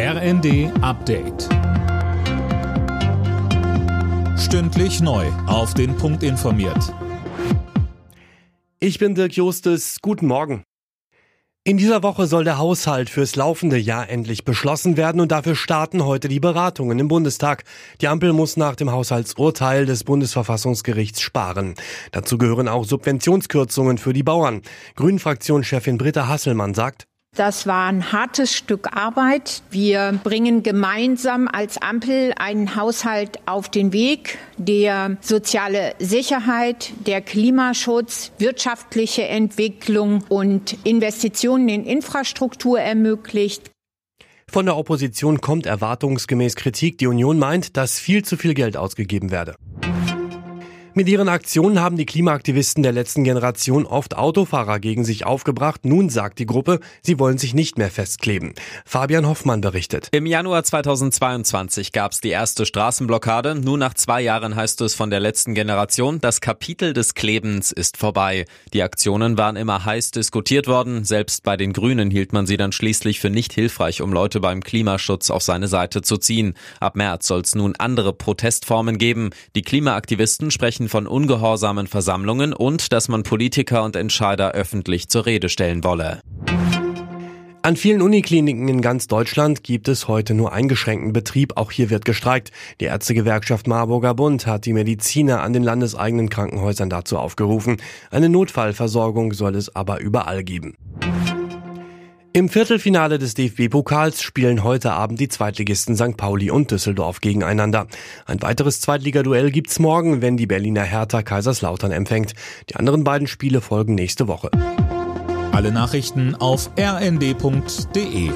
RND Update. Stündlich neu. Auf den Punkt informiert. Ich bin Dirk Justes. Guten Morgen. In dieser Woche soll der Haushalt fürs laufende Jahr endlich beschlossen werden und dafür starten heute die Beratungen im Bundestag. Die Ampel muss nach dem Haushaltsurteil des Bundesverfassungsgerichts sparen. Dazu gehören auch Subventionskürzungen für die Bauern. Grünen-Fraktionschefin Britta Hasselmann sagt, das war ein hartes Stück Arbeit. Wir bringen gemeinsam als Ampel einen Haushalt auf den Weg, der soziale Sicherheit, der Klimaschutz, wirtschaftliche Entwicklung und Investitionen in Infrastruktur ermöglicht. Von der Opposition kommt erwartungsgemäß Kritik. Die Union meint, dass viel zu viel Geld ausgegeben werde. Mit ihren Aktionen haben die Klimaaktivisten der letzten Generation oft Autofahrer gegen sich aufgebracht. Nun sagt die Gruppe, sie wollen sich nicht mehr festkleben. Fabian Hoffmann berichtet. Im Januar 2022 gab es die erste Straßenblockade. Nun nach zwei Jahren heißt es von der letzten Generation, das Kapitel des Klebens ist vorbei. Die Aktionen waren immer heiß diskutiert worden. Selbst bei den Grünen hielt man sie dann schließlich für nicht hilfreich, um Leute beim Klimaschutz auf seine Seite zu ziehen. Ab März soll es nun andere Protestformen geben. Die Klimaaktivisten sprechen von ungehorsamen Versammlungen und dass man Politiker und Entscheider öffentlich zur Rede stellen wolle. An vielen Unikliniken in ganz Deutschland gibt es heute nur eingeschränkten Betrieb. Auch hier wird gestreikt. Die Ärztegewerkschaft Marburger Bund hat die Mediziner an den landeseigenen Krankenhäusern dazu aufgerufen. Eine Notfallversorgung soll es aber überall geben. Im Viertelfinale des DFB-Pokals spielen heute Abend die Zweitligisten St. Pauli und Düsseldorf gegeneinander. Ein weiteres Zweitligaduell gibt's morgen, wenn die Berliner Hertha Kaiserslautern empfängt. Die anderen beiden Spiele folgen nächste Woche. Alle Nachrichten auf rnd.de